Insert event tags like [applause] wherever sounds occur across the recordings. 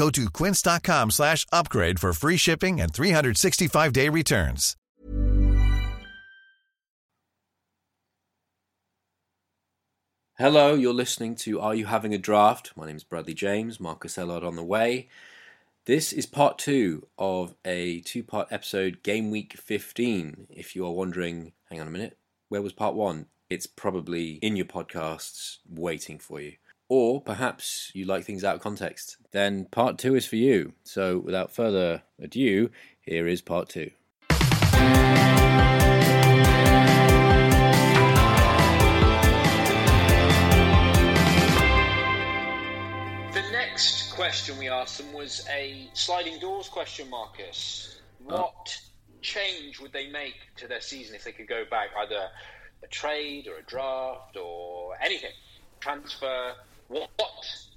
Go to quince.com slash upgrade for free shipping and 365-day returns. Hello, you're listening to Are You Having a Draft? My name is Bradley James, Marcus Ellard on the way. This is part two of a two part episode, Game Week 15. If you are wondering, hang on a minute, where was part one? It's probably in your podcasts waiting for you. Or perhaps you like things out of context. Then part two is for you. So without further ado, here is part two. The next question we asked them was a sliding doors question, Marcus. Oh. What change would they make to their season if they could go back, either a trade or a draft or anything? Transfer. What, what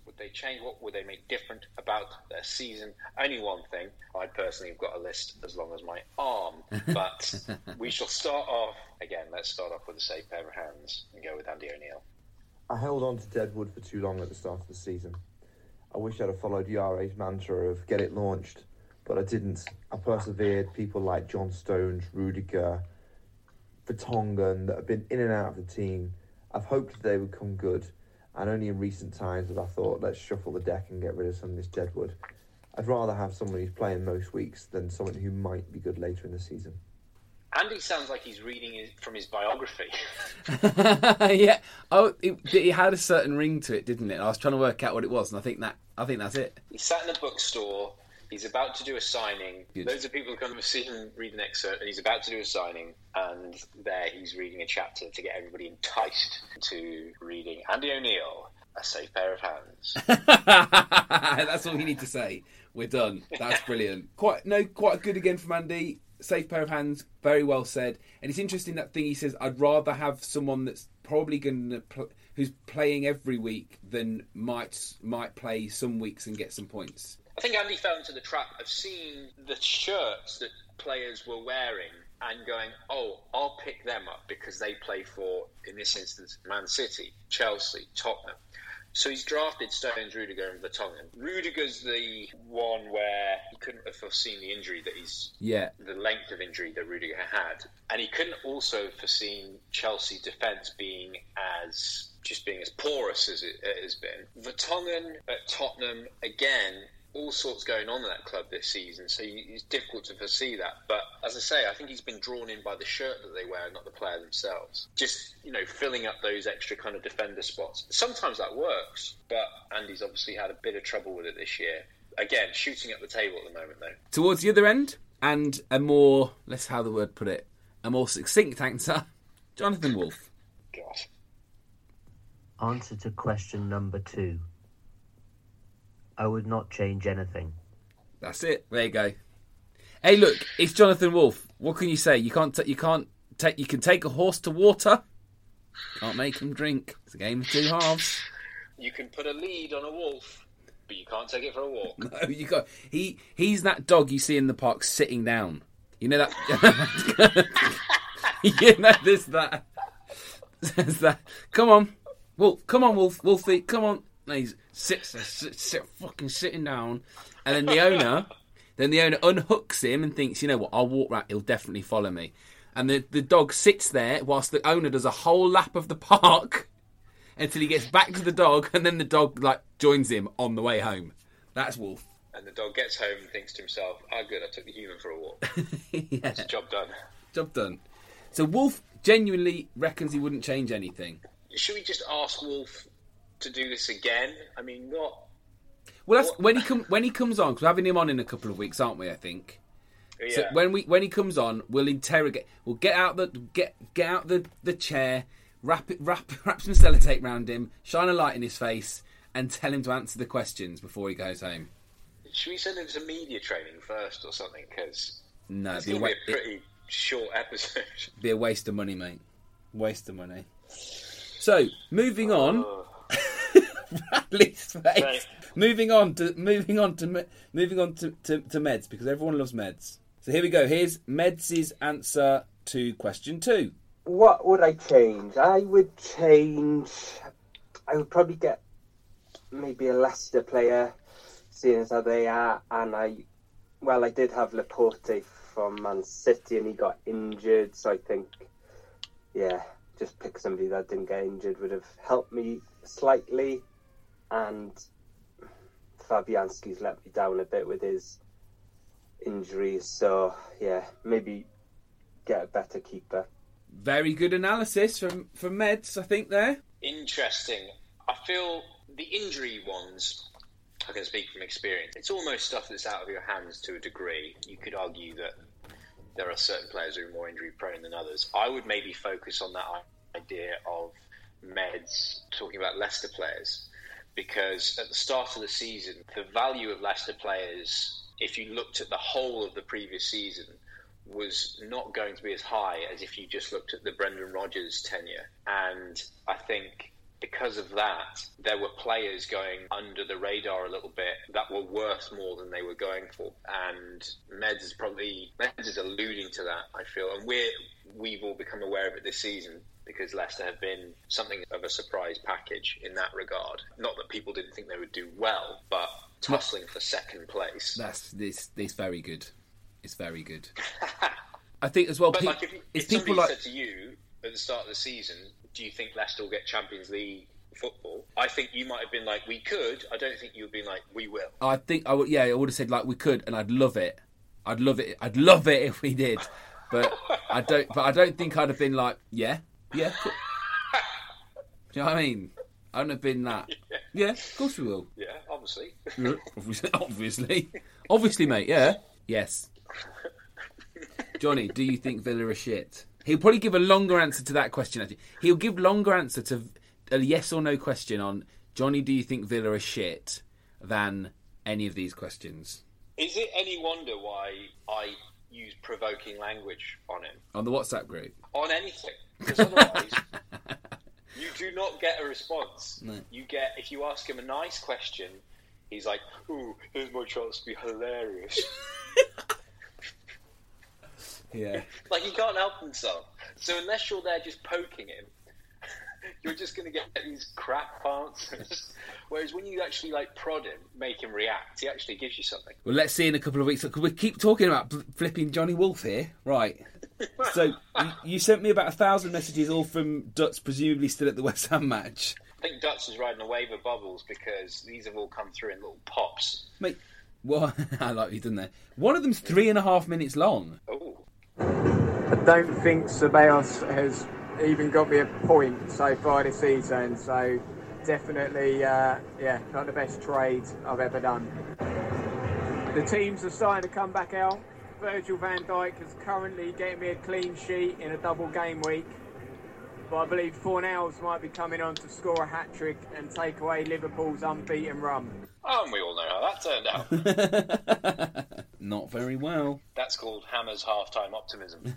would they change? What would they make different about their season? Only one thing. I personally have got a list as long as my arm. But [laughs] we shall start off, again, let's start off with a safe pair of hands and go with Andy O'Neill. I held on to Deadwood for too long at the start of the season. I wish I'd have followed Yare's mantra of get it launched, but I didn't. I persevered. People like John Stones, Rudiger, Vertonghen that have been in and out of the team. I've hoped they would come good, and only in recent times have I thought let's shuffle the deck and get rid of some of this Deadwood. I'd rather have someone who's playing most weeks than someone who might be good later in the season. Andy sounds like he's reading it from his biography. [laughs] yeah. Oh, it, it had a certain ring to it, didn't it? I was trying to work out what it was, and I think that I think that's it. He sat in a bookstore. He's about to do a signing. Good. Loads of people come to see him read an excerpt, and he's about to do a signing. And there, he's reading a chapter to get everybody enticed to reading Andy O'Neill, A Safe Pair of Hands. [laughs] that's all you need to say. We're done. That's brilliant. Quite no, quite good again from Andy. Safe pair of hands. Very well said. And it's interesting that thing he says. I'd rather have someone that's probably going to pl- who's playing every week than might might play some weeks and get some points. I think Andy fell into the trap of seeing the shirts that players were wearing and going, oh, I'll pick them up because they play for, in this instance, Man City, Chelsea, Tottenham. So he's drafted Stones, Rudiger, and Vertonghen. Rudiger's the one where he couldn't have foreseen the injury that he's Yeah. the length of injury that Rudiger had, and he couldn't also have foreseen Chelsea defence being as just being as porous as it, it has been. Vertonghen at Tottenham again. All sorts going on in that club this season, so it's difficult to foresee that. But as I say, I think he's been drawn in by the shirt that they wear, not the player themselves. Just you know, filling up those extra kind of defender spots. Sometimes that works, but Andy's obviously had a bit of trouble with it this year. Again, shooting at the table at the moment, though. Towards the other end, and a more let's how the word put it, a more succinct answer. Jonathan Wolf. God. Answer to question number two. I would not change anything. That's it. There you go. Hey, look, it's Jonathan Wolf. What can you say? You can't. T- you can't take. You can take a horse to water. Can't make him drink. It's a game of two halves. You can put a lead on a wolf, but you can't take it for a walk. [laughs] No, you got. He. He's that dog you see in the park sitting down. You know that. [laughs] you know there's that. [laughs] There's that. Come on, Wolf. Come on, Wolf. Wolfie. Come on. No, he's sit, sit, sit, fucking sitting down, and then the owner, [laughs] then the owner unhooks him and thinks, you know what? I'll walk right. He'll definitely follow me. And the the dog sits there whilst the owner does a whole lap of the park [laughs] until he gets back to the dog, and then the dog like joins him on the way home. That's Wolf. And the dog gets home and thinks to himself, "Ah, good, I took the human for a walk. [laughs] yeah. It's a job done." Job done. So Wolf genuinely reckons he wouldn't change anything. Should we just ask Wolf to do this again? I mean, what? Well, that's when he come when he comes on. Because we're having him on in a couple of weeks, aren't we? I think. Yeah. So when we when he comes on, we'll interrogate. We'll get out the get get out the, the chair, wrap it wrap [laughs] wrap some sellotape round him, shine a light in his face, and tell him to answer the questions before he goes home. Should we send him to media training first or something? Because No, it's be, a wa- be a pretty short episode. be a waste of money, mate. Waste of money. So moving on, Oh. Bradley's face. Right. Moving on to moving on to moving on to, to, to meds because everyone loves meds. So here we go. Here's Meds' answer to question two. What would I change? I would change. I would probably get maybe a Leicester player, seeing as how they are. And I, well, I did have Laporte from Man City, and he got injured. So I think, yeah, just pick somebody that didn't get injured would have helped me slightly. And Fabianski's let me down a bit with his injuries. So yeah, maybe get a better keeper. Very good analysis from from Meds, I think there. Interesting. I feel the injury ones, I can speak from experience, it's almost stuff that's out of your hands to a degree. You could argue that there are certain players who are more injury prone than others. I would maybe focus on that idea of meds, talking about Leicester players, because at the start of the season, the value of Leicester players, if you looked at the whole of the previous season, was not going to be as high as if you just looked at the Brendan Rodgers tenure. And I think because of that, there were players going under the radar a little bit that were worth more than they were going for. And Meds is probably Meds is alluding to that. I feel, and we're we've all become aware of it this season because Leicester have been something of a surprise package in that regard. Not that people didn't think they would do well, but tussling for second place. That's this. This very good. It's very good. [laughs] I think as well. But pe- like, if, it's if people like said to you at the start of the season, "Do you think Leicester will get Champions League football?" I think you might have been like, "We could." I don't think you would be like, "We will." I think I would. Yeah, I would have said like we could, and I'd love it. I'd love it. I'd love it [laughs] if we did, but I don't. But I don't think I'd have been like, yeah, yeah. Do you know what I mean? I wouldn't have been that. Yeah, of course we will. Yeah, obviously. obviously, obviously, obviously, mate. Yeah, yes. Johnny, do you think Villa are shit? He'll probably give a longer answer to that question. Actually, he'll give longer answer to a yes or no question on Johnny. Do you think Villa are shit than any of these questions Is it any wonder why I use provoking language on him on the WhatsApp group? on anything? Because [laughs] otherwise, you do not get a response. No. You get if you ask him a nice question, he's like, "Ooh, here's my chance to be hilarious." [laughs] Yeah, [laughs] Like he can't help himself. So unless you're there just poking him, you're just going to get these crap answers. [laughs] Whereas when you actually like prod him, make him react, he actually gives you something. Well, let's see in a couple of weeks. Because we keep talking about flipping Johnny Wolf here, right? So [laughs] you, you sent me about a thousand messages, all from Dutz, presumably still at the West Ham match. I think Dutch is riding a wave of bubbles because these have all come through in little pops. Mate, what [laughs] I like what you've done there. One of them's three and a half minutes long. Oh, I don't think Ceballos has even got me a point so far this season. So definitely, uh, yeah, not the best trade I've ever done. The teams are starting to come back out. Virgil van Dijk is currently getting me a clean sheet in a double game week. But I believe Fornals might be coming on to score a hat trick and take away Liverpool's unbeaten run. Oh, and we all know how that turned out. [laughs] Not very well. That's called Hammer's halftime optimism.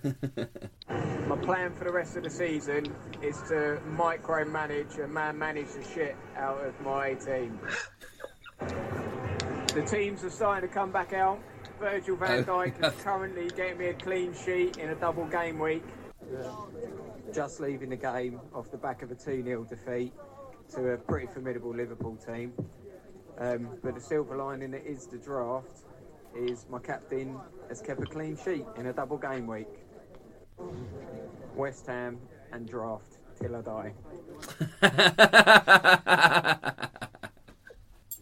[laughs] My plan for the rest of the season is to micromanage and man manage the shit out of my team. The teams are starting to come back out. Virgil van Oh, Dijk is currently getting me a clean sheet in a double game week. Just leaving the game off the back of a 2 0 defeat to a pretty formidable Liverpool team. Um, but the silver lining that is the draft is my captain has kept a clean sheet in a double game week. West Ham and draft till I die. [laughs]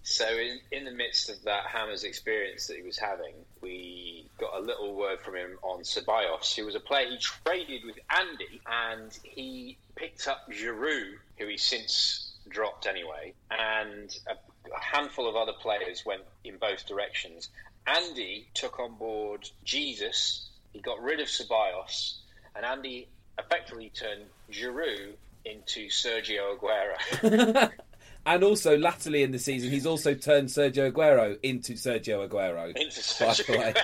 So in, in the midst of that Hammers experience that he was having, we got a little word from him on Ceballos, who was a player he traded with Andy, and he picked up Giroud, who he since dropped anyway, and a, a handful of other players went in both directions. Andy took on board Jesus. He got rid of Ceballos, and Andy effectively turned Giroud into Sergio Aguero. [laughs] And also, latterly in the season, he's also turned Sergio Aguero into Sergio Aguero. into by the Sergio.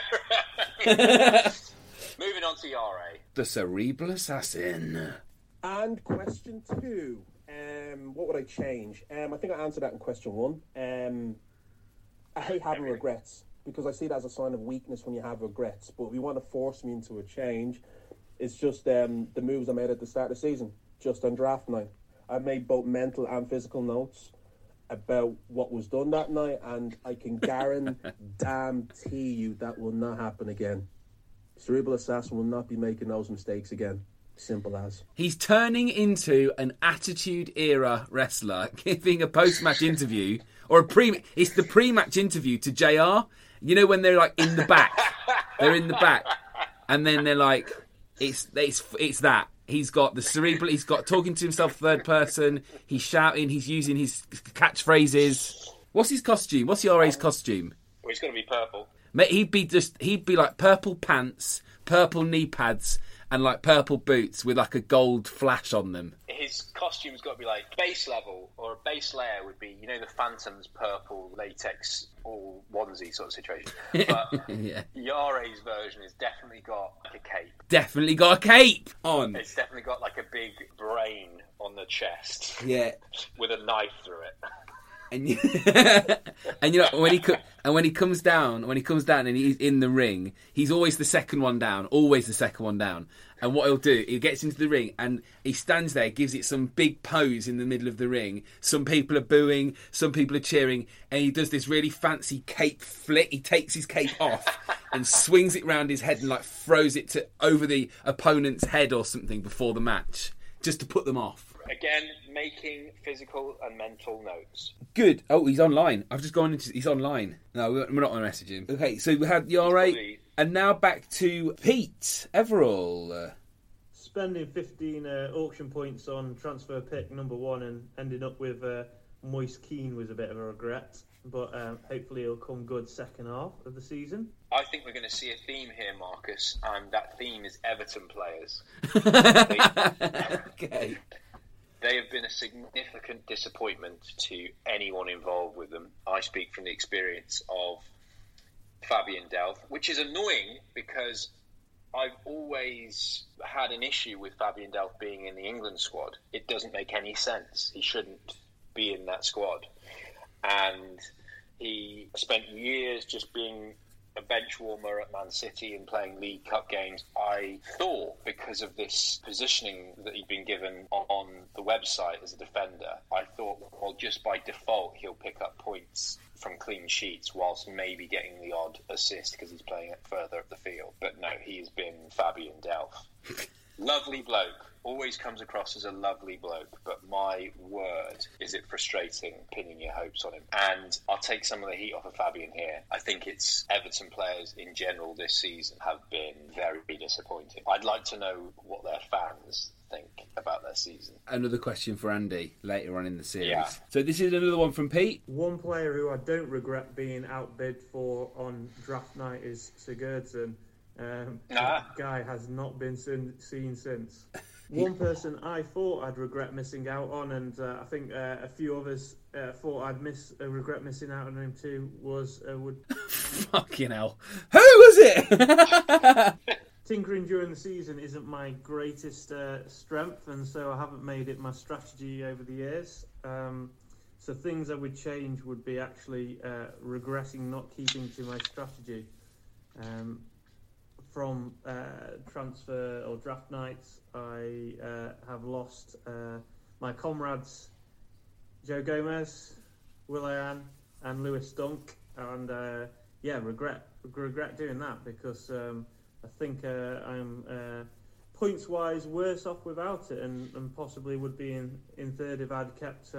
Aguero. [laughs] Moving on to Yare. The cerebral assassin. And question two. Um, what would I change? Um, I think I answered that in question one. Um, I hate having regrets because I see it as a sign of weakness when you have regrets. But if you want to force me into a change, it's just um, the moves I made at the start of the season, just on draft night. I made both mental and physical notes about what was done that night, and I can [laughs] guarantee you that will not happen again. Cerebral Assassin will not be making those mistakes again. Simple as. He's turning into an attitude era wrestler, [laughs] giving a post match interview or a pre. It's the pre match interview to Jr. You know when they're like in the back, they're in the back, and then they're like, it's it's it's that. He's got the cerebral. He's got talking to himself third person. He's shouting. He's using his catchphrases. What's his costume? What's Yare's costume? Well, he's going to be purple. Mate, he'd be just he'd be like purple pants, purple knee pads, and like purple boots with like a gold flash on them. His costume's got to be like base level, or a base layer would be, you know, the Phantom's purple latex all onesie sort of situation. [laughs] But yeah. Yare's version has definitely got like a cape. Definitely got a cape on. It's definitely got like a big brain on the chest Yeah. [laughs] with a knife through it. And you, [laughs] and you know when he co- and when he comes down, when he comes down and he's in the ring, he's always the second one down, always the second one down. And what he'll do, he gets into the ring and he stands there, gives it some big pose in the middle of the ring. Some people are booing, some people are cheering, and he does this really fancy cape flick. He takes his cape off [laughs] and swings it round his head and like throws it to over the opponent's head or something before the match, just to put them off. Again, making physical and mental notes. Good. Oh, he's online. I've just gone into. He's online. No, we're we're not going to message him. Okay, so we had Yara, probably- and now back to Pete Everall. Uh, spending 15 uh, auction points on transfer pick number one and ending up with uh, Moise Kean was a bit of a regret. But um, hopefully he'll come good second half of the season. I think we're going to see a theme here, Marcus, and that theme is Everton players. [laughs] [laughs] okay. They have been a significant disappointment to anyone involved with them. I speak from the experience of Fabian Delph, which is annoying because I've always had an issue with Fabian Delph being in the England squad. It doesn't make any sense. He shouldn't be in that squad. And he spent years just being a bench warmer at Man City and playing League Cup games. I thought because of this positioning that he'd been given on the website as a defender, I thought, well, just by default, he'll pick up points from clean sheets whilst maybe getting the odd assist because he's playing it further up the field. But no, he has been Fabian Delph. [laughs] lovely bloke. Always comes across as a lovely bloke, but my word, is it frustrating pinning your hopes on him. And I'll take some of the heat off of Fabian here. I think it's Everton players in general this season have been very disappointing. I'd like to know what their fans think about their season. Another question for Andy later on in the series. Yeah. So this is another one from Pete. One player who I don't regret being outbid for on draft night is Sigurdsson. Um, Ah. the guy has not been seen, seen since. [laughs] One person I thought I'd regret missing out on, and uh, I think uh, a few others uh, thought I'd miss uh, regret missing out on him too, was uh, would [laughs] Fucking hell. Who was it? [laughs] tinkering during the season isn't my greatest uh, strength, and so I haven't made it my strategy over the years. Um, so things I would change would be actually uh, regretting not keeping to my strategy um, from uh, transfer or draft nights. I uh, have lost uh, my comrades Joe Gomez, Willian, and Lewis Dunk, and uh, yeah, regret regret doing that because um, I think uh, I'm uh, points wise worse off without it, and, and possibly would be in, in third if I'd kept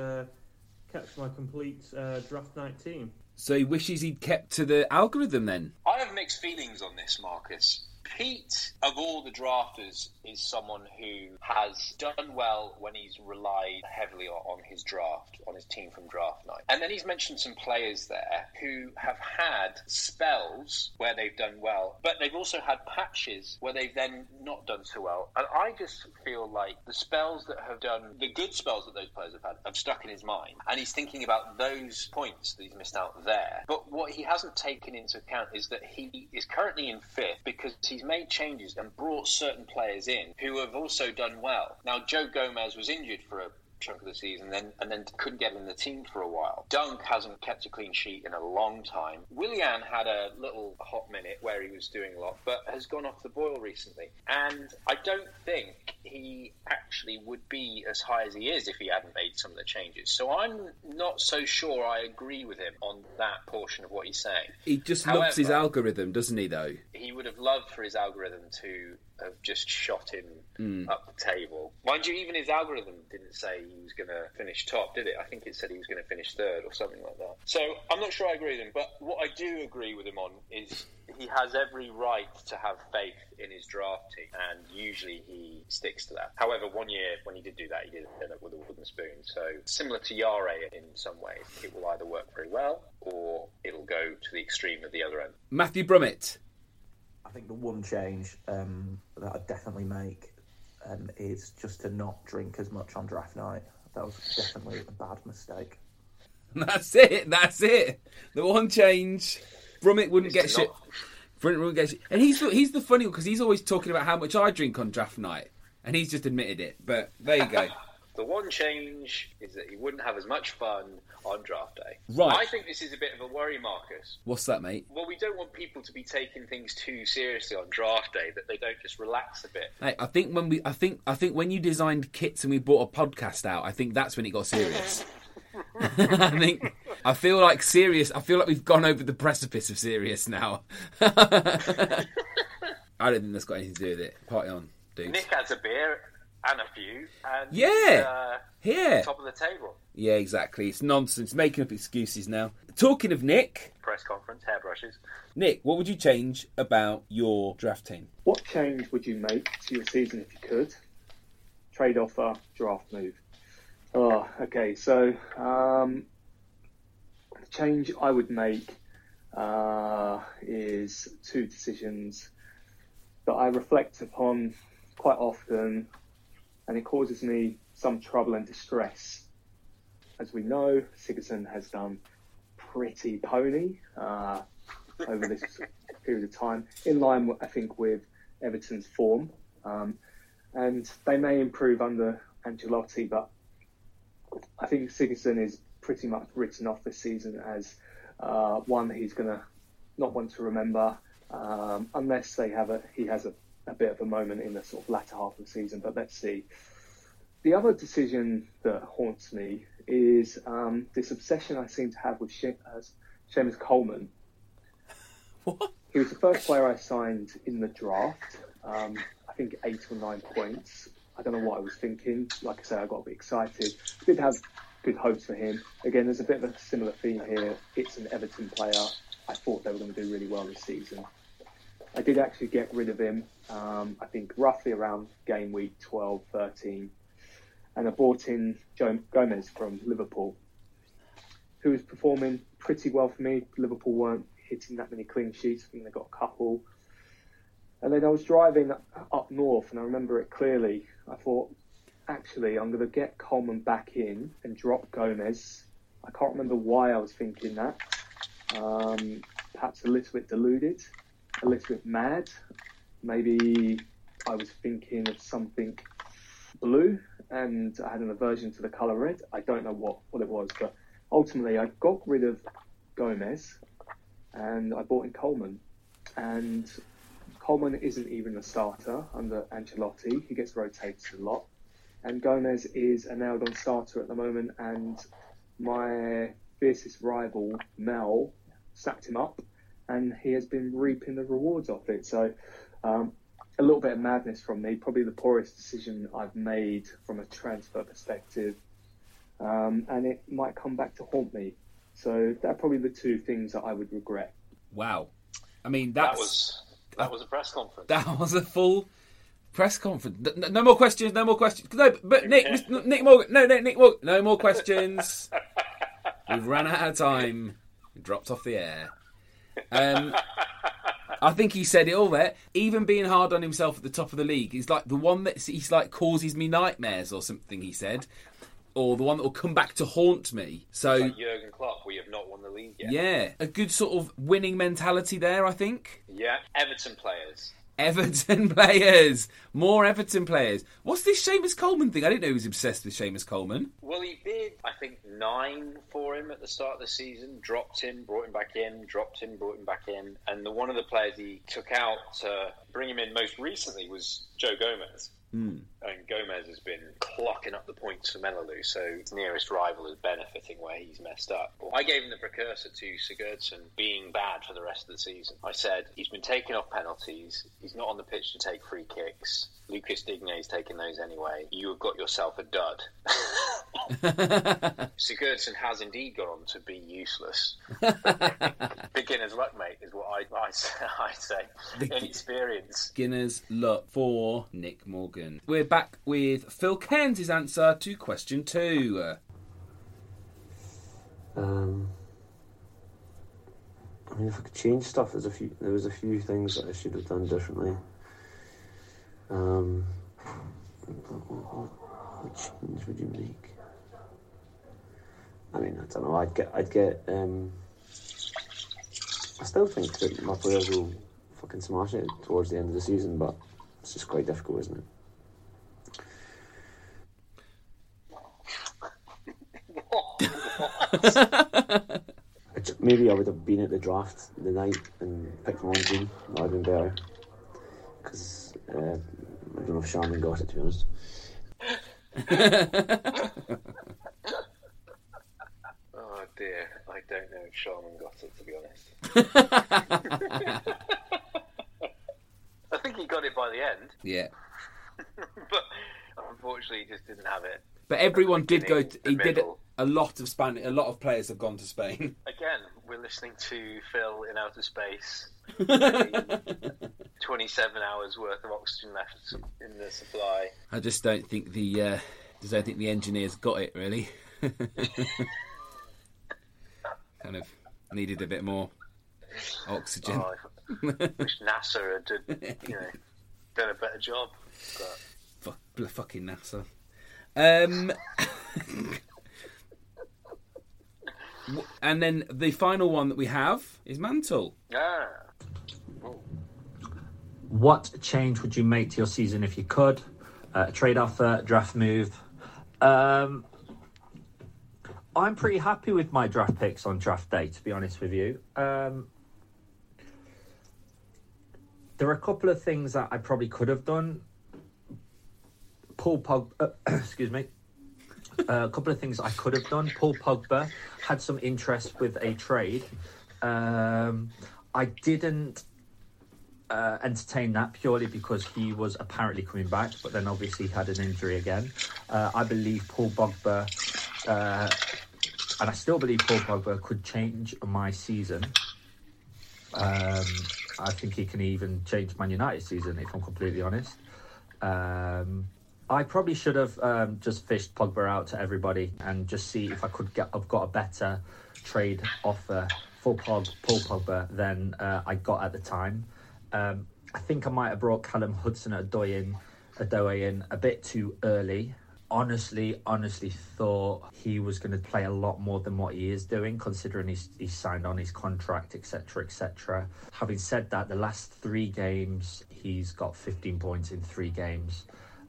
catch my complete draft night team. So he wishes he'd kept to the algorithm then. I have mixed feelings on this, Marcus. Pete, of all the drafters, is someone who has done well when he's relied heavily on his draft, on his team from draft night. And then he's mentioned some players there who have had spells where they've done well, but they've also had patches where they've then not done so well. And I just feel like the spells that have done, the good spells that those players have had, have stuck in his mind. And he's thinking about those points that he's missed out there. But what he hasn't taken into account is that he is currently in fifth because he's made changes and brought certain players in who have also done well. Now, Joe Gomez was injured for a chunk of the season, then and then couldn't get in the team for a while. Dunk hasn't kept a clean sheet in a long time. Willian had a little hot minute where he was doing a lot, but has gone off the boil recently. And I don't think he actually would be as high as he is if he hadn't made some of the changes. So I'm not so sure I agree with him on that portion of what he's saying. He just However, loves his algorithm, doesn't he? Though he would have loved for his algorithm to have just shot him Mm. up the table. Mind you, even his algorithm didn't say he was going to finish top, did it? I think it said he was going to finish third or something like that. So I'm not sure I agree with him, but what I do agree with him on is he has every right to have faith in his draft team, and usually he sticks to that. However, one year when he did do that, he did end up with a wooden spoon. So similar to Yare in some ways, it will either work very well or it'll go to the extreme at the other end. Matthew Brummett. I think the one change um, that I'd definitely make um, is just to not drink as much on draft night. That was definitely a bad mistake. [laughs] That's it. That's it. The one change. Brummett wouldn't get shit. Brummett wouldn't get shit. And he's he's the funny one because he's always talking about how much I drink on draft night, and he's just admitted it. But there you go. [laughs] The one change is that he wouldn't have as much fun on draft day. Right. I think this is a bit of a worry, Marcus. What's that, mate? Well, we don't want people to be taking things too seriously on draft day, that they don't just relax a bit. Hey, I think when we, I think, I think when you designed kits and we brought a podcast out, I think that's when it got serious. [laughs] I think, I feel like serious. I feel like we've gone over the precipice of serious now. [laughs] I don't think that's got anything to do with it. Party on, dude. Nick has a beer and a few, and Yeah. uh, Here. top of the table. Yeah, exactly. It's nonsense. Making up excuses now. Talking of Nick, Press conference, hairbrushes. Nick, what would you change about your draft team? What change would you make to your season if you could? Trade offer, draft move. Oh, okay. So, um, the change I would make uh, is two decisions that I reflect upon quite often, and it causes me some trouble and distress. As we know, Sigurdsson has done pretty pony uh, over this [laughs] period of time, in line, I think, with Everton's form. Um, and they may improve under Ancelotti, but I think Sigurdsson is pretty much written off this season as uh, one he's going to not want to remember um, unless they have a he has a, a bit of a moment in the sort of latter half of the season. But let's see. The other decision that haunts me is um, this obsession I seem to have with she- uh, Seamus Coleman. [laughs] What? He was the first player I signed in the draft. Um, I think eight or nine points. I don't know what I was thinking. Like I said, I got a bit excited. Did have good hopes for him. Again, there's a bit of a similar theme here. It's an Everton player. I thought they were going to do really well this season. I did actually get rid of him, um, I think roughly around game week 12, 13. And I brought in Joe Gomez from Liverpool, who was performing pretty well for me. Liverpool weren't hitting that many clean sheets. I think they got a couple. And then I was driving up north, and I remember it clearly. I thought, actually, I'm going to get Coleman back in and drop Gomez. I can't remember why I was thinking that. Um, perhaps a little bit deluded, a little bit mad. Maybe I was thinking of something blue and I had an aversion to the colour red. I don't know what, what it was, but ultimately I got rid of Gomez and I bought in Coleman. And Coleman isn't even a starter under Ancelotti. He gets rotated a lot. And Gomez is a nailed on starter at the moment. And my fiercest rival, Mel, sacked him up. And he has been reaping the rewards of it. So um, a little bit of madness from me. Probably the poorest decision I've made from a transfer perspective. um, and it might come back to haunt me. So that are probably the two things that I would regret. Wow. I mean, That was that was a press conference. [laughs] that was a full press conference. No, no more questions. No more questions. No, but Nick, Mr. Nick Morgan. No, no, Nick Morgan. No more questions. [laughs] We've run out of time. Dropped off the air. Um, I think he said it all there. Even being hard on himself at the top of the league, he's like the one that he's like causes me nightmares or something. He said, or the one that will come back to haunt me. So like Jurgen Klopp, we have not won the league yet. yeah, a good sort of winning mentality there. I think. Yeah, Everton players. Everton [laughs] players, more Everton players. What's this Seamus Coleman thing? I didn't know he was obsessed with Seamus Coleman. Well, he bid, I think, nine for him at the start of the season. Dropped him, brought him back in. Dropped him, brought him back in. And the one of the players he took out to bring him in most recently was Joe Gomez. Hmm. And Gomez has been clocking up the points for Menelu, so nearest rival is benefiting where he's messed up. I gave him the precursor to Sigurdsson being bad for the rest of the season. I said he's been taking off penalties, he's not on the pitch to take free kicks. Lucas Digne's taking those anyway. You have got yourself a dud. [laughs] Sigurdsson has indeed gone on to be useless. [laughs] Beginner's luck, mate, is what I, I, [laughs] I say. Inexperience. Skinner's luck for Nick Morgan. We're back with Phil Cairns' answer to question two. Um, I mean, if I could change stuff, there's a few. There was a few things that I should have done differently. Um, what, change would you make? I mean, I don't know. I'd get. I'd get. Um, I still think that my players will fucking smash it towards the end of the season, but it's just quite difficult, isn't it? [laughs] Maybe I would have been at the draft the night and picked one team. That would have been better. Because uh, I don't know if Sharman got it, to be honest. [laughs] Oh dear, I don't know if Sharman got it to be honest. [laughs] I think he got it by the end, Yeah. [laughs] but unfortunately he just didn't have it. But everyone did go. To, he the did a lot of Span. A lot of players have gone to Spain. Again, we're listening to Phil in outer space. 27 hours worth of oxygen left in the supply. I just don't think the. Uh, just don't think the engineers got it really. [laughs] kind of needed a bit more oxygen. Oh, I wish NASA had did, you know, done a better job. But Fuck, bl- fucking NASA. Um, [laughs] and then the final one that we have is Mantle. ah, What change would you make to your season if you could? Uh, trade offer, draft move. Um, I'm pretty happy with my draft picks on draft day, to be honest with you. Um, there are a couple of things that I probably could have done. Paul Pogba, [coughs] excuse me. Uh, a couple of things I could have done. Paul Pogba had some interest with a trade. Um, I didn't uh, entertain that purely because he was apparently coming back, but then obviously had an injury again. Uh, I believe Paul Pogba, uh, and I still believe Paul Pogba could change my season. Um, I think he can even change Man United's season, if I'm completely honest. Um, I probably should have um, just fished Pogba out to everybody and just see if I could get. I've got a better trade offer for Pog, Paul Pogba than uh, I got at the time. Um, I think I might have brought Callum Hudson Odoi in, Odoi in a bit too early. Honestly, honestly thought he was going to play a lot more than what he is doing, considering he's, he's signed on his contract, etc., etc. Having said that, the last three games he's got 15 points in three games.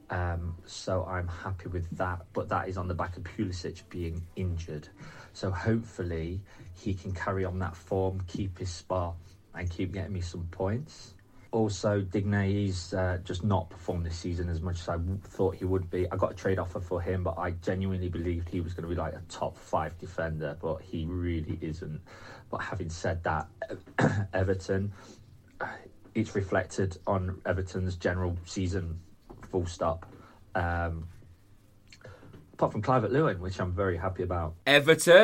Um, so I'm happy with that, but that is on the back of Pulisic being injured. So hopefully he can carry on that form, keep his spot, and keep getting me some points. Also, Digne, he's uh, just not performed this season as much as I thought he would be. I got a trade offer for him, but I genuinely believed he was going to be like a top five defender, but he really isn't. But having said that, [coughs] Everton, [sighs] it's reflected on Everton's general season, full stop. Um, apart from Clive at Lewin, which I'm very happy about. Everton.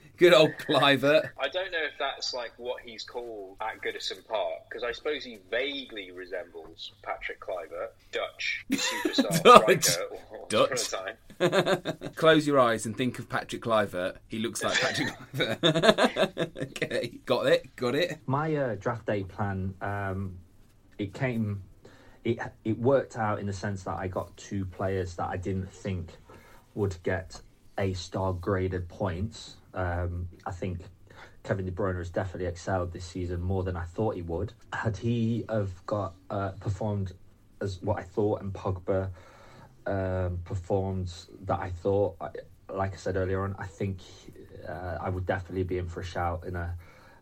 Good old Clivert. I don't know if that's like what he's called at Goodison Park because I suppose he vaguely resembles Patrick Kluivert, Dutch superstar [laughs] Dutch. striker Dutch. upon a time. [laughs] Close your eyes and think of Patrick Kluivert. He looks like Patrick [laughs] Kluivert. okay, got it, got it. My uh, draft day plan, um, it came, it it worked out in the sense that I got two players that I didn't think would get a star graded points. Um, I think Kevin De Bruyne has definitely excelled this season more than I thought he would. Had he have got uh, performed as what I thought, and Pogba um, performed that I thought, I, like I said earlier on, I think uh, I would definitely be in for a shout in a,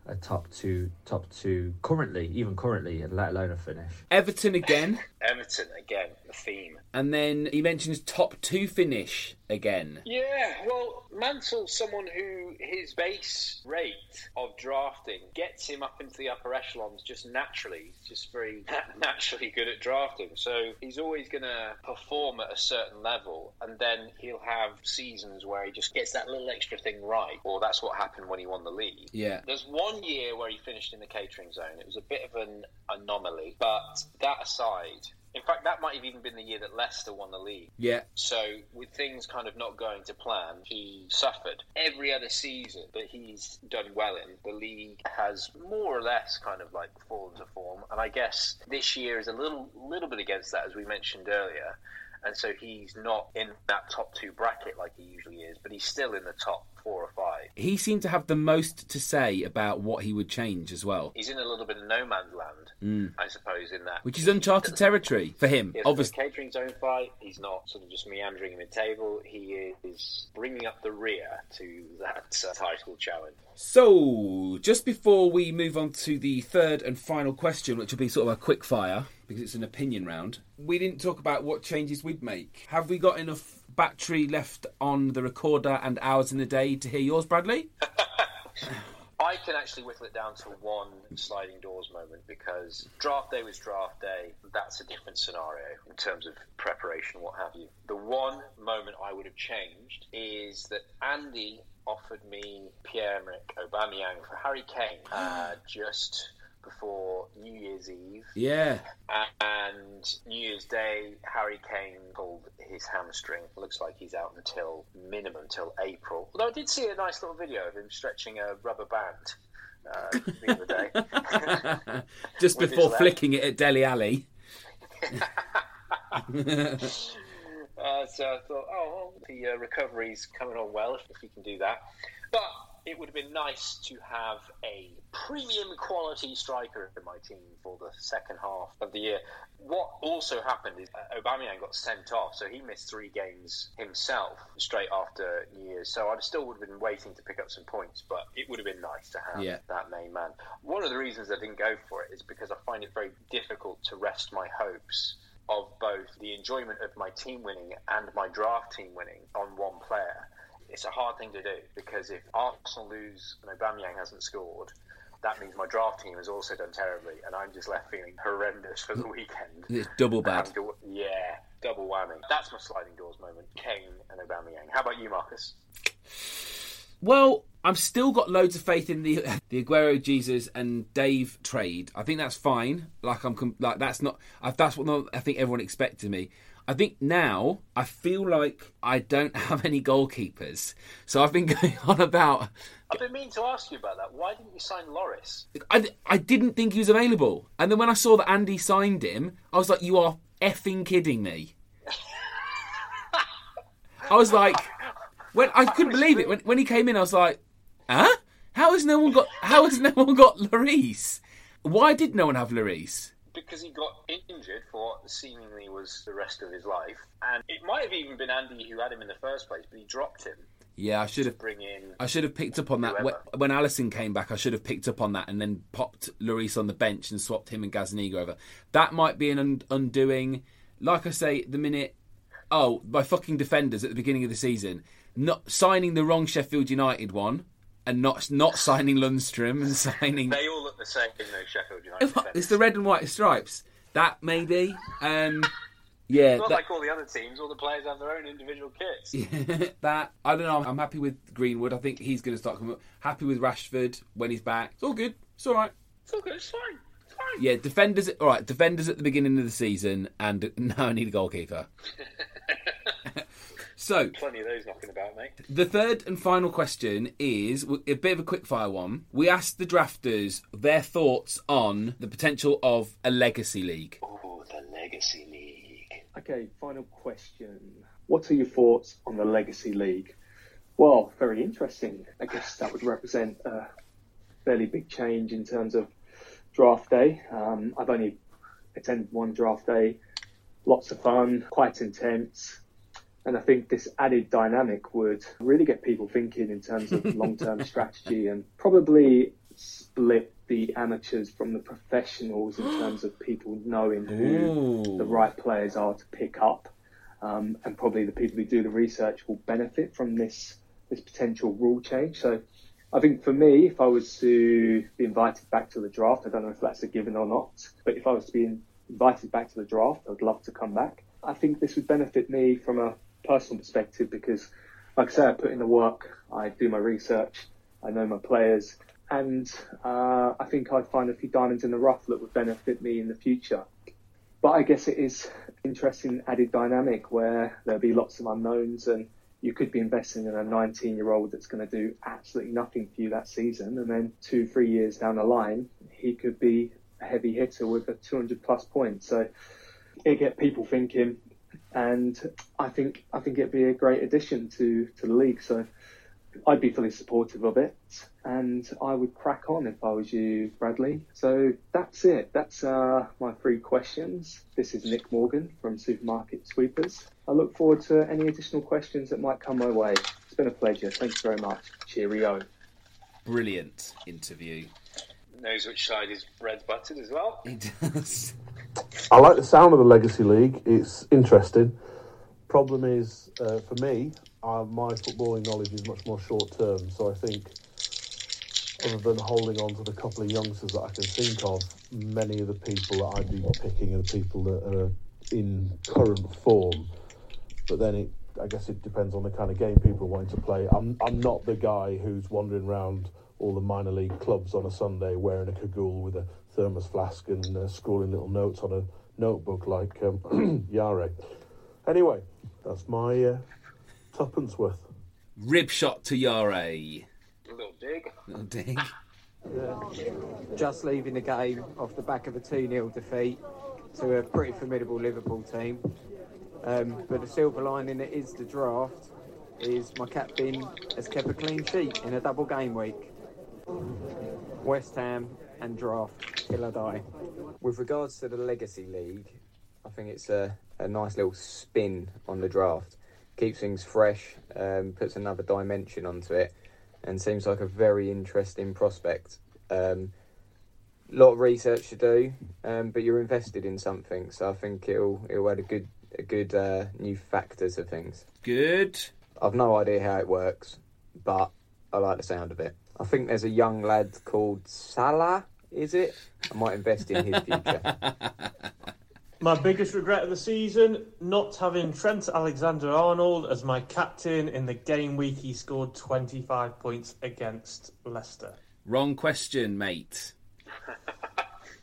a top two, top two currently, even currently, and let alone a finish. Everton again, Everton again, the theme. and then he mentions top two finish again. Yeah, well, Mansell's someone who his base rate of drafting gets him up into the upper echelons just naturally. He's just very [laughs] naturally good at drafting. So he's always going to perform at a certain level, and then he'll have seasons where he just gets that little extra thing right. Or that's what happened when he won the league. Yeah. There's one year where he finished in the catering zone. It was a bit of an anomaly, but that aside, in fact, that might have even been the year that Leicester won the league. Yeah. So, with things kind of not going to plan, he suffered. Every other season that he's done well in, the league has more or less kind of like fallen to form. And I guess this year is a little, little bit against that, as we mentioned earlier. And so he's not in that top two bracket like he usually is, but he's still in the top four or five. He seemed to have the most to say about what he would change as well, He's in a little bit of no man's land, Mm. I suppose, in that. which is uncharted territory for him. Yes, Obviously, catering zone fight. He's not sort of just meandering in the table. He is bringing up the rear to that uh, title challenge. So, just before we move on to the third and final question, which will be sort of a quick fire because it's an opinion round, we didn't talk about what changes we'd make. Have we got enough battery left on the recorder and hours in the day to hear yours, Bradley? [laughs] I can actually whittle it down to one sliding doors moment because draft day was draft day. That's a different scenario in terms of preparation, what have you. The one moment I would have changed is that Andy offered me Pierre-Emerick Aubameyang for Harry Kane [gasps] uh, just before New Year's Eve. Yeah. And New Year's Day, Harry Kane pulled his hamstring. Looks like he's out until minimum till April. Although I did see a nice little video of him stretching a rubber band uh, the other day. [laughs] just before flicking it at Dele Alli. [laughs] [laughs] Uh, so I thought, oh, well, the uh, recovery's coming on well if, if you can do that. But it would have been nice to have a premium quality striker in my team for the second half of the year. What also happened is Aubameyang got sent off, so he missed three games himself straight after New Year's. So I still would have been waiting to pick up some points, but it would have been nice to have Yeah. that main man. One of the reasons I didn't go for it is because I find it very difficult to rest my hopes of both the enjoyment of my team winning and my draft team winning on one player. It's a hard thing to do because if Arsenal lose and Aubameyang hasn't scored, that means my draft team has also done terribly, and I'm just left feeling horrendous for the mm. weekend. It's double bad. Yeah, double whammy. That's my sliding doors moment. Kane and Aubameyang. How about you, Marcus? Well, I've still got loads of faith in the [laughs] the Aguero, Jesus, and Dave trade. I think that's fine. Like I'm like that's not. That's what not, I think everyone expected me. I think now I feel like I don't [laughs] have any goalkeepers, so I've been [laughs] going on about. I've been meaning to ask you about that. Why didn't you sign Lloris? I, I didn't think he was available, and then when I saw that Andy signed him, I was like, "You are effing kidding me!" I was like, when I [laughs] couldn't believe it when when he came in, I was like, "Huh? How has no one got? How has no one got Lloris? Why did no one have Lloris?" Because he got injured for what seemingly was the rest of his life, and it might have even been Andy who had him in the first place, but he dropped him. Yeah, I should have. Bring in. I should have picked up on that when, Whoever. when Alisson came back. I should have picked up on that and then popped Lloris on the bench and swapped him and Gazaniga over. That might be an un- undoing. Like I say, the minute oh my fucking defenders at the beginning of the season not signing the wrong Sheffield United one and not not signing Lundstram and [laughs] signing They all look the same, though, Sheffield United. it's the red and white stripes. That maybe. Um, yeah, Not that- like all the other teams. All the players have their own individual kits. Yeah, [laughs] that I don't know. I'm happy with Greenwood. I think he's going to start coming. up. Happy with Rashford when he's back. It's all good. It's all right. It's all good. It's fine. It's fine. Yeah, defenders. All right, defenders at the beginning of the season, and [laughs] now I need a goalkeeper. So Plenty of those knocking about, mate. the third and final question is a bit of a quickfire one. We asked the drafters their thoughts on the potential of a legacy league. Oh, the Legacy League. Okay, final question. What are your thoughts on the Legacy League? Well, very interesting. I guess that would represent a fairly big change in terms of draft day. Um, I've only attended one draft day. Lots of fun, quite intense. And I think this added dynamic would really get people thinking in terms of [laughs] long term strategy and probably split the amateurs from the professionals in terms of people knowing who Ooh. the right players are to pick up. Um, and probably the people who do the research will benefit from this this potential rule change. So I think for me, if I was to be invited back to the draft, I don't know if that's a given or not, but if I was to be invited back to the draft, I'd love to come back. I think this would benefit me from a personal perspective because, like I say, I put in the work, I do my research, I know my players, and uh, I think I'd find a few diamonds in the rough that would benefit me in the future. But I guess it is interesting added dynamic where there'll be lots of unknowns and you could be investing in a 19 year old that's going to do absolutely nothing for you that season. And then two, three years down the line, he could be a heavy hitter with a 200 plus points. So it get people thinking. And I think, I think it'd be a great addition to, to the league. So I'd be fully supportive of it, and I would crack on if I was you, Bradley. So that's it. That's uh, my three questions. This is Nick Morgan from Supermarket Sweepers. I look forward to any additional questions that might come my way. It's been a pleasure. Thanks very much. Cheerio. Brilliant interview. Knows which side his bread's buttered as well. He does. [laughs] I like the sound of the Legacy League. It's interesting. Problem is, uh, for me, uh, my footballing knowledge is much more short term. So I think, other than holding on to the couple of youngsters that I can think of, many of the people that I'd be picking are the people that are in current form. But then it, I guess it depends on the kind of game people are wanting to play. I'm, I'm not the guy who's wandering around all the minor league clubs on a Sunday wearing a cagoule with a thermos flask and uh, scrawling little notes on a notebook like um, [clears throat] Yare. Anyway, that's my uh, tuppence worth. Rib shot to Yare. A little dig. Little dig. [laughs] Just leaving the game off the back of a 2 0 defeat to a pretty formidable Liverpool team. Um, but the silver lining it is the draft. is my captain has kept a clean sheet in a double game week. West Ham and draft till I die. With regards to the Legacy League, I think it's a, a nice little spin on the draft. Keeps things fresh, um, puts another dimension onto it, and seems like a very interesting prospect. Um, lot of research to do, um, but you're invested in something, so I think it'll it'll add a good a good uh, new factor to things. Good. I've no idea how it works, but I like the sound of it. I think there's a young lad called Salah. Is it? I might invest in his future. [laughs] My biggest regret of the season, not having Trent Alexander Arnold as my captain in the game week he scored 25 points against Leicester. Wrong question, mate.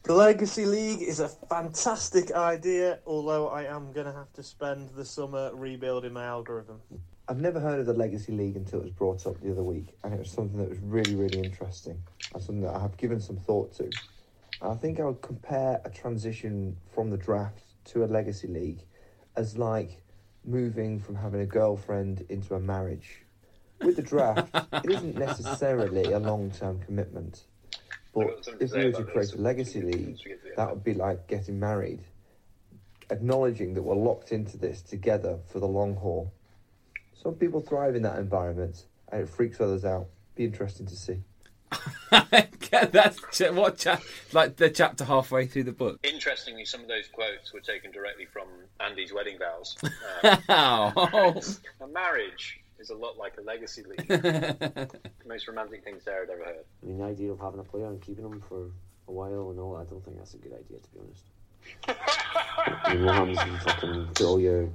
The Legacy League is a fantastic idea, although I am going to have to spend the summer rebuilding my algorithm. I've never heard of the Legacy League until it was brought up the other week, and it was something that was really, really interesting, and something that I have given some thought to. And I think I would compare a transition from the draft to a Legacy League as like moving from having a girlfriend into a marriage. With the draft, it isn't necessarily a long term commitment. But if we were to create a legacy league, that would be like getting married, acknowledging that we're locked into this together for the long haul. Some people thrive in that environment, and it freaks others out. Be interesting to see. [laughs] That's ch- what cha- like the chapter halfway through the book. Interestingly, some of those quotes were taken directly from Andy's wedding vows. Um, [laughs] Oh. a marriage is a lot like a legacy league. the [laughs] most romantic thing Sarah had ever heard. I mean, the idea of having a player and keeping him for a while and all, I don't think that's a good idea, to be honest. I mean, what happens if you fucking put all your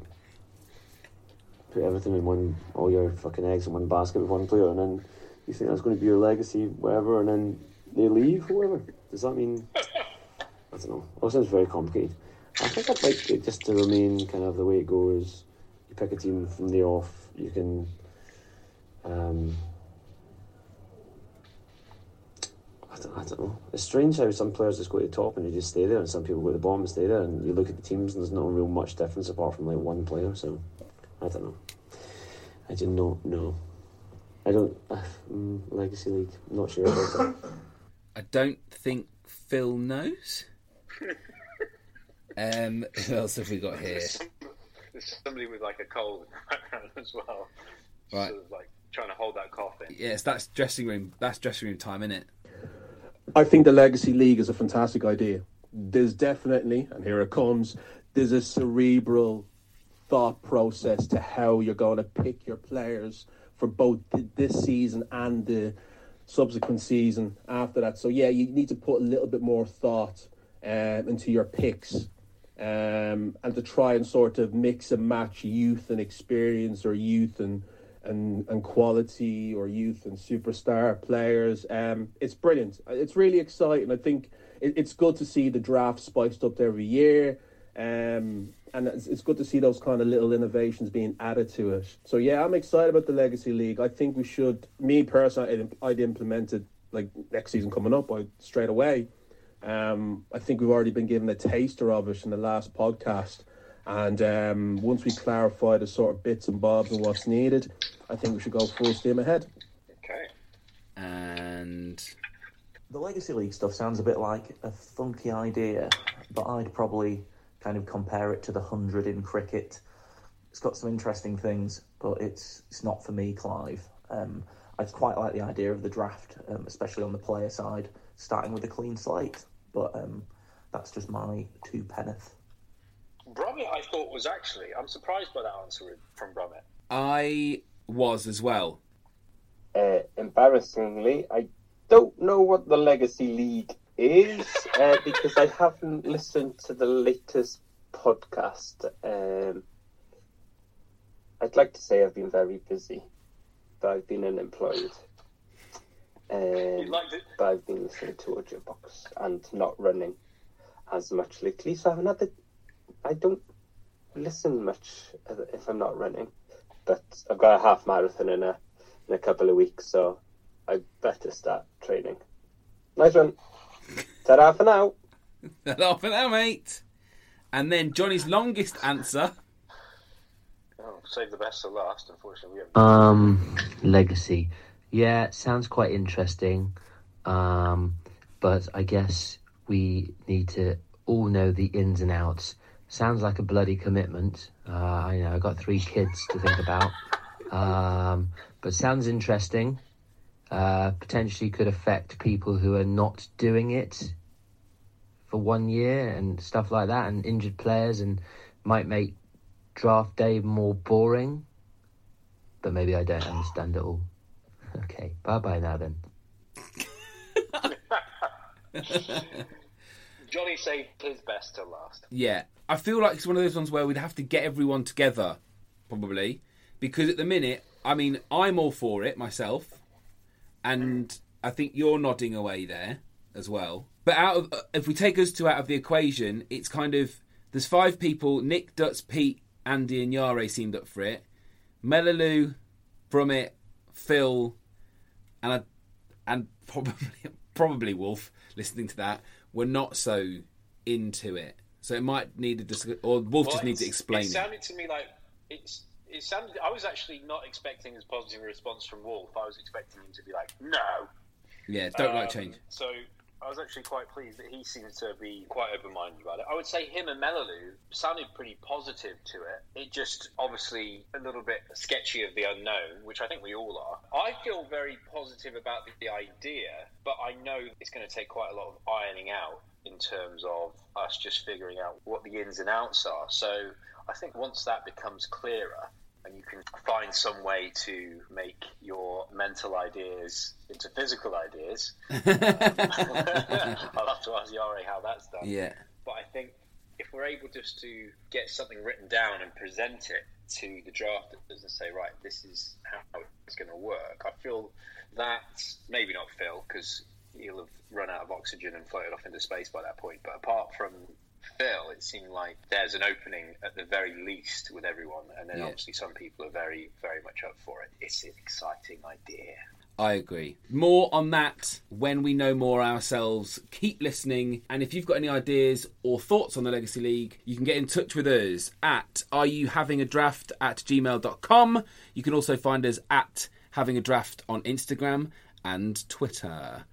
put everything in one, all your fucking eggs in one basket with one player, and then you think that's going to be your legacy, whatever, and then they leave, whoever. Does that mean? I don't know. All sounds very complicated. I think I'd like it just to remain kind of the way it goes. You pick a team from the off. You can. Um, I don't, I don't know. It's strange how some players just go to the top and they just stay there, and some people go to the bottom and stay there. And you look at the teams, and there's not real much difference apart from like one player. So I don't know. I do not know. I don't. Uh, mm, Legacy League. Not sure about it. [coughs] I don't think Phil knows. [laughs] Um, who else have we got here? There's somebody with like a cold in the background [laughs] as well. Right. Sort of like trying to hold that cough in. Yes, that's dressing room. That's dressing room time, isn't it? I think the Legacy League is a fantastic idea. There's definitely, and here it comes, there's a cerebral thought process to how you're going to pick your players for both th- this season and the subsequent season after that. So, yeah, you need to put a little bit more thought um, into your picks um, and to try and sort of mix and match youth and experience or youth and and, and quality or youth and superstar players. Um, it's brilliant. It's really exciting. I think it, it's good to see the draft spiced up every year. Um, and it's, it's good to see those kind of little innovations being added to it. So yeah, I'm excited about the Legacy League. I think we should. Me personally, I'd, I'd implement it like next season coming up. I straight away. Um, I think we've already been given a taster of it in the last podcast. And um, once we clarify the sort of bits and bobs and what's needed, I think we should go full steam ahead. Okay. And The Legacy League stuff sounds a bit like a funky idea, but I'd probably kind of compare it to the 100 in cricket. It's got some interesting things, but it's it's not for me, Clive. Um, I quite like the idea of the draft, um, especially on the player side, starting with a clean slate. But um, that's just my two penneth. Bromit, I thought was actually. I'm surprised by that answer from Bromit. I was as well. Uh, embarrassingly, I don't know what the Legacy League is uh, because I haven't listened to the latest podcast. Um, I'd like to say I've been very busy, but I've been unemployed. Um, but I've been listening to audiobooks and not running as much lately, so I haven't had the. I don't listen much if I'm not running, but I've got a half marathon in a in a couple of weeks, so I better start training. Nice one. Ta-da for now. Half an hour, mate. And then Johnny's longest answer. Oh, save the best for last. Unfortunately, we haven't. Um, legacy. Yeah, sounds quite interesting. Um, but I guess we need to all know the ins and outs. Sounds like a bloody commitment. Uh, I know I've got three kids to think about. Um, but sounds interesting. Uh, potentially could affect people who are not doing it for one year and stuff like that, and injured players, and might make draft day more boring. But maybe I don't understand it all. [laughs] Okay, bye bye now then. [laughs] Johnny saved his best to last. Yeah, I feel like it's one of those ones where we'd have to get everyone together, probably, because at the minute, I mean, I'm all for it myself, and I think you're nodding away there as well. But out of uh, if we take us two out of the equation, it's kind of there's five people: Nick, Dutz, Pete, Andy, and Yare seemed up for it. Melaloo, Brummett, Phil, and I, and [laughs] probably probably Wolf. Listening to that, were not so into it. So it might need a dis- or Wolf Well, just needs to explain It it. sounded to me like it's. It sounded. I was actually not expecting as positive a response from Wolf. I was expecting him to be like, "No." Yeah, don't like Um, change. So I was actually quite pleased that he seems to be quite open-minded about it. I would say him and Melaloo sounded pretty positive to it. It just obviously a little bit sketchy of the unknown, which I think we all are. I feel very positive about the, the idea, but I know it's going to take quite a lot of ironing out in terms of us just figuring out what the ins and outs are. So I think once that becomes clearer, and you can find some way to make your mental ideas into physical ideas. [laughs] [laughs] I'll have to ask Yare how that's done. Yeah. But I think if we're able just to get something written down and present it to the drafters and say, right, this is how it's going to work, I feel that maybe not Phil because he'll have run out of oxygen and floated off into space by that point. But apart from Phil, it seemed like there's an opening at the very least with everyone, and then Yeah. obviously some people are very, very much up for it. It's an exciting idea. I agree. More on that when we know more ourselves. Keep listening. And if you've got any ideas or thoughts on the Legacy League, you can get in touch with us at are you having a draft at gmail.com. You can also find us at having a draft on Instagram and Twitter.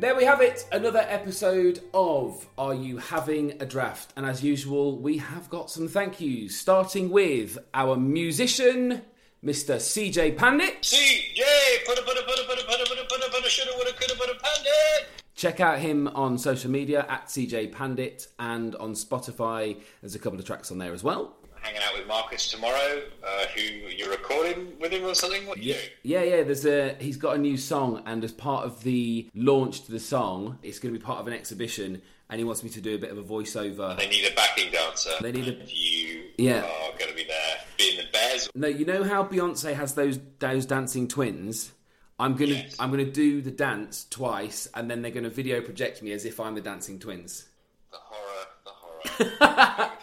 There we have it, another episode of Are You Having a Draft? And as usual, we have got some thank yous, starting with our musician, Mr. CJ Pandit. CJ, put a put a put a put a put a put a put a put a shoulda woulda coulda put a pandit. Check out him on social media at CJ Pandit and on Spotify. There's a couple of tracks on there as well. Hanging out with Marcus tomorrow, uh, who you're recording with him or something. What Yeah, yeah, yeah. There's a he's got a new song, and as part of the launch to the song, it's going to be part of an exhibition, and he wants me to do a bit of a voiceover. They need a backing dancer. They need a- you Yeah. are going to be there, being the Bears. No, you know how Beyonce has those those dancing twins. I'm gonna I'm gonna do the dance twice, and then they're gonna video project me as if I'm the dancing twins. The horror, the horror. [laughs]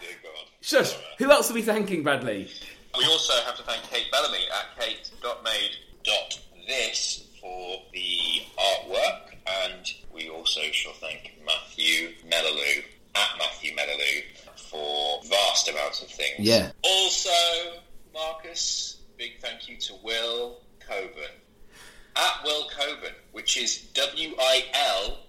Shush. Who else are we thanking, Bradley? We also have to thank Kate Bellamy at kate.made.this for the artwork, and we also shall thank Matthew Melaloo at Matthew Melaloo for vast amounts of things. Yeah. Also, Marcus, big thank you to Will Coburn at Will Coburn, which is W I L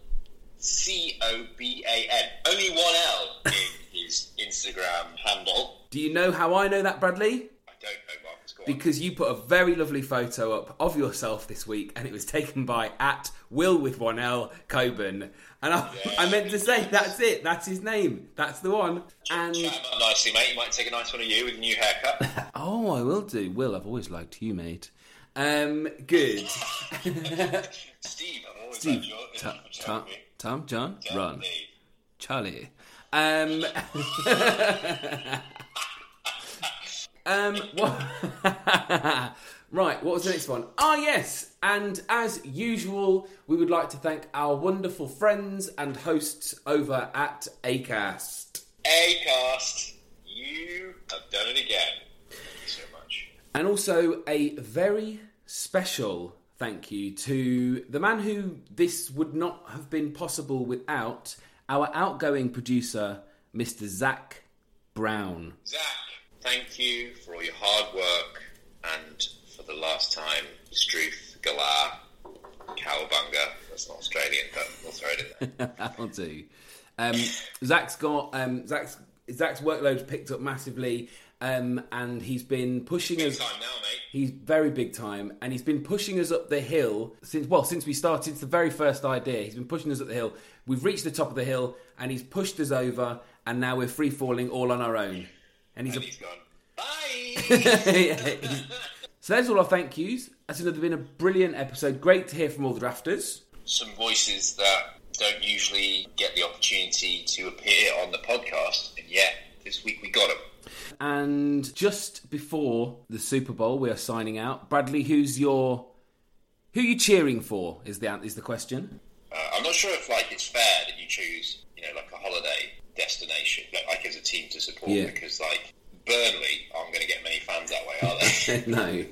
C O B A N. Only one L in [laughs] his Instagram handle. Do you know how I know that, Bradley? I don't know, Marcus. Because you put a very lovely photo up of yourself this week, and it was taken by at Will with one L Coburn. And I, I meant to say that's it. That's his name. That's the one. And nicely, mate. You might take a nice one of you with a new haircut. [laughs] oh, I will do. Will, I've always liked you, mate. Um, good. [laughs] Steve, Steve, Tom, Tom, Charlie. John, Ron, Charlie. Charlie. Um, [laughs] um, what? [laughs] right, what was the next one? Ah, yes, and as usual, we would like to thank our wonderful friends and hosts over at Acast. Acast, you have done it again. Thank you so much. And also a very special thank you to the man who this would not have been possible without our outgoing producer, Mr. Zach Brown. Zach, thank you for all your hard work and for the last time, Struth, Galar, Cowabunga. That's not Australian, but we'll throw it in there. [laughs] That'll do. Um, Zach's got um, Zach's Zach's workload's picked up massively, um, and he's been pushing us. Time now, mate. He's very big time, and he's been pushing us up the hill since well, since we started. Since the very first idea, he's been pushing us up the hill. We've reached the top of the hill, and he's pushed us over, and now we're free falling all on our own. And he's, And a, he's gone. [laughs] Yeah, [laughs] so there's all our thank yous. That's another been a brilliant episode. Great to hear from all the drafters. Some voices that don't usually get the opportunity to appear on the podcast, and yet this week we got them. And just before the Super Bowl, we are signing out. Bradley, who's your who are you cheering for? Is the is the question? Uh, I'm not sure if like it's fair that you choose, you know, like a holiday destination, like, like as a team to support, Yeah. because like Burnley aren't going to get many fans that way, are they? [laughs] no,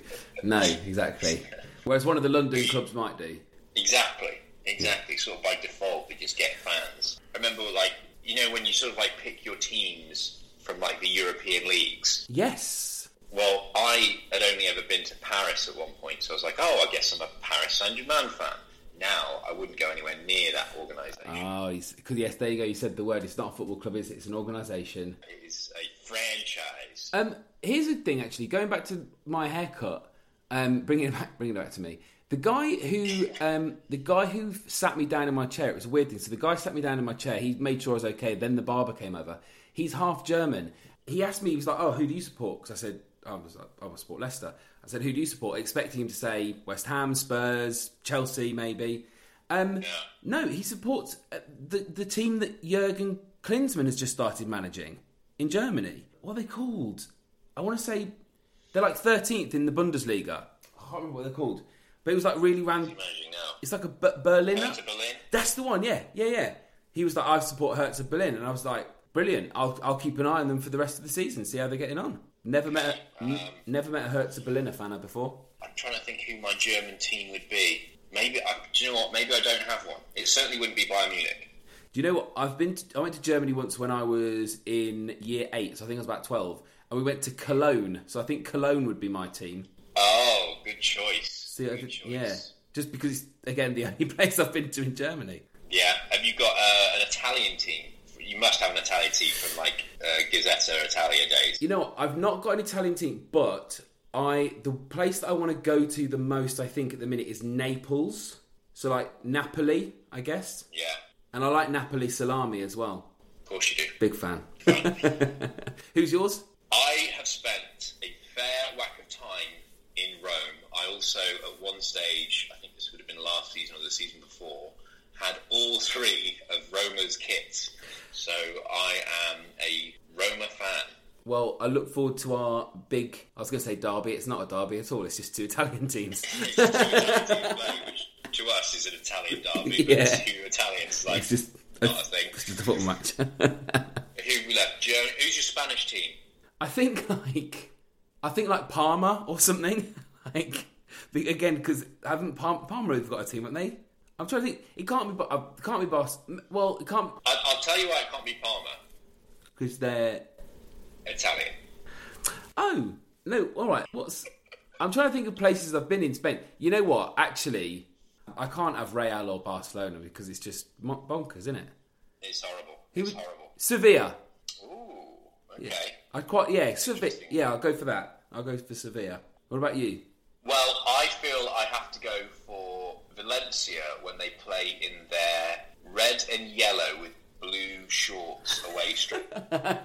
no, exactly. Whereas one of the London clubs might do. exactly, exactly. Sort of by default, they just get fans. I remember, like, you know, when you sort of like pick your teams from like the European leagues. Yes. Well, I had only ever been to Paris at one point, so I was like, oh, I guess I'm a Paris Saint Germain fan. Now I wouldn't go anywhere near that organisation. Oh, because yes, there you go. You said the word. It's not a football club, is it? It's an organisation. It is a franchise. Um, here's the thing, actually, going back to my haircut, um, bringing it back, bringing it back to me. The guy who, um, the guy who sat me down in my chair. It was a weird thing. So the guy sat me down in my chair. He made sure I was okay. Then the barber came over. He's half German. He asked me. He was like, "Oh, who do you support?" Because I said, "I was, I was support Leicester." I said, "Who do you support?" Expecting him to say West Ham, Spurs, Chelsea, maybe. Um, No, he supports uh, the the team that Jurgen Klinsmann has just started managing in Germany. What are they called? I want to say they're like 13th in the Bundesliga. I can't remember what they're called. But it was like really random. It's like a B- Berliner. Berlin. That's the one, yeah, yeah, yeah. He was like, I support Hertha Berlin. And I was like, brilliant. I'll, I'll keep an eye on them for the rest of the season, see how they're getting on. Never met a, n- never met a Hertha Berliner fan before. I'm trying to think who my German team would be. Maybe, I, do you know what? Maybe I don't have one. It certainly wouldn't be Bayern Munich. Do you know what? I've been. To, I went to Germany once when I was in year eight, so I think I was about twelve, and we went to Cologne. So I think Cologne would be my team. Oh, good choice. See, I could- yeah, just because it's again the [laughs] only place I've been to in Germany. Yeah. Have you got uh, an Italian team? You must have an Italian team from like uh, Gazzetta Italia days. You know? I've not got an Italian team, but I the place that I want to go to the most, I think, at the minute is Naples. So like Napoli, I guess. Yeah. And I like Napoli salami as well. Of course you do. Big fan. [laughs] Who's yours? I have spent a fair whack of time in Rome. I also, at one stage, I think this would have been last season or the season before, had all three of Roma's kits. So I am a Roma fan. Well, I look forward to our big. I was going to say derby. It's not a derby at all. It's just two Italian teams. [laughs] To us, is an Italian derby, Yeah. but to Italians, like, it's just not a thing. It's just a football match. [laughs] Who left? Who's your Spanish team? I think like I think like Parma or something. [laughs] like again because haven't Parma, Parma have got a team, haven't they? I'm trying to think. It can't be. Uh, It can't be Bos. Well, it can't I- I'll tell you why it can't be Parma. because they're. Italian. Oh no! All right. What's? I'm trying to think of places I've been in Spain. You know what? Actually, I can't have Real or Barcelona because it's just bonkers, isn't it? It's horrible. It's would- horrible. Sevilla. Okay. I quite yeah. Sevilla. Yeah, I'll go for that. I'll go for Sevilla. What about you? Well, I feel I have to go for Valencia they play in their red and yellow with blue shorts away strip.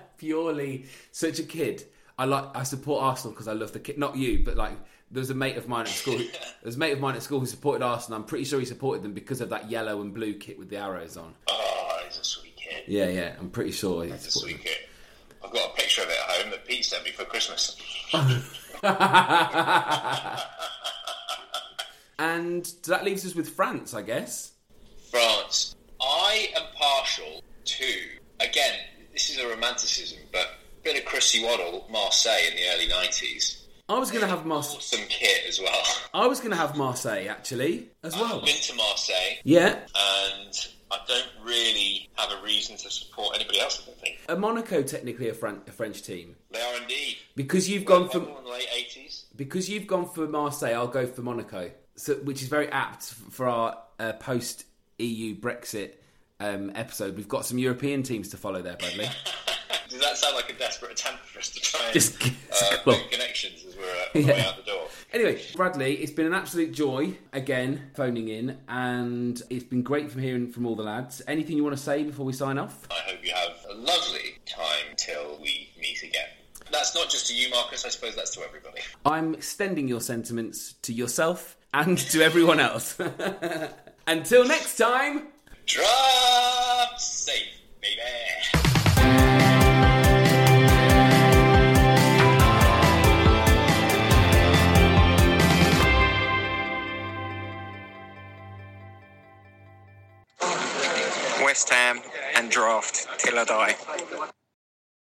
[laughs] purely such a kid. I like I support Arsenal because I love the kid. Not you, but like there's a mate of mine at school. [laughs] there's a mate of mine at school who supported Arsenal. I'm pretty sure he supported them because of that yellow and blue kit with the arrows on. oh, he's a sweet kid. Yeah, yeah. I'm pretty sure He's a sweet kid. I've got a picture of it at home that Pete sent me for Christmas. [laughs] And that leaves us with France, I guess. France. I am partial to, again, this is a romanticism, but a bit of Chrissy Waddle, Marseille in the early 90s. I was going to have Marseille. Awesome kit as well. [laughs] I was going to have Marseille actually as well. I've been to Marseille. Yeah. And I don't really have a reason to support anybody else. I don't think Are Monaco technically a, Fran- a French team? they are indeed. Because you've gone for late eighties. because you've gone for Marseille, I'll go for Monaco. So, which is very apt for our uh, post EU Brexit um, episode. We've got some European teams to follow there, Bradley. [laughs] Does that sound like a desperate attempt for us to try and Just- uh, [laughs] cool. make connections as we're uh, [laughs] way Yeah. out the door? Anyway, Bradley, it's been an absolute joy again phoning in, and it's been great from hearing from all the lads. Anything you want to say before we sign off? I hope you have a lovely time till we meet again. That's not just to you, Marcus. I suppose that's to everybody. I'm extending your sentiments to yourself and to everyone else. [laughs] Until next time. Drop safe, baby. West Ham and draft till I die.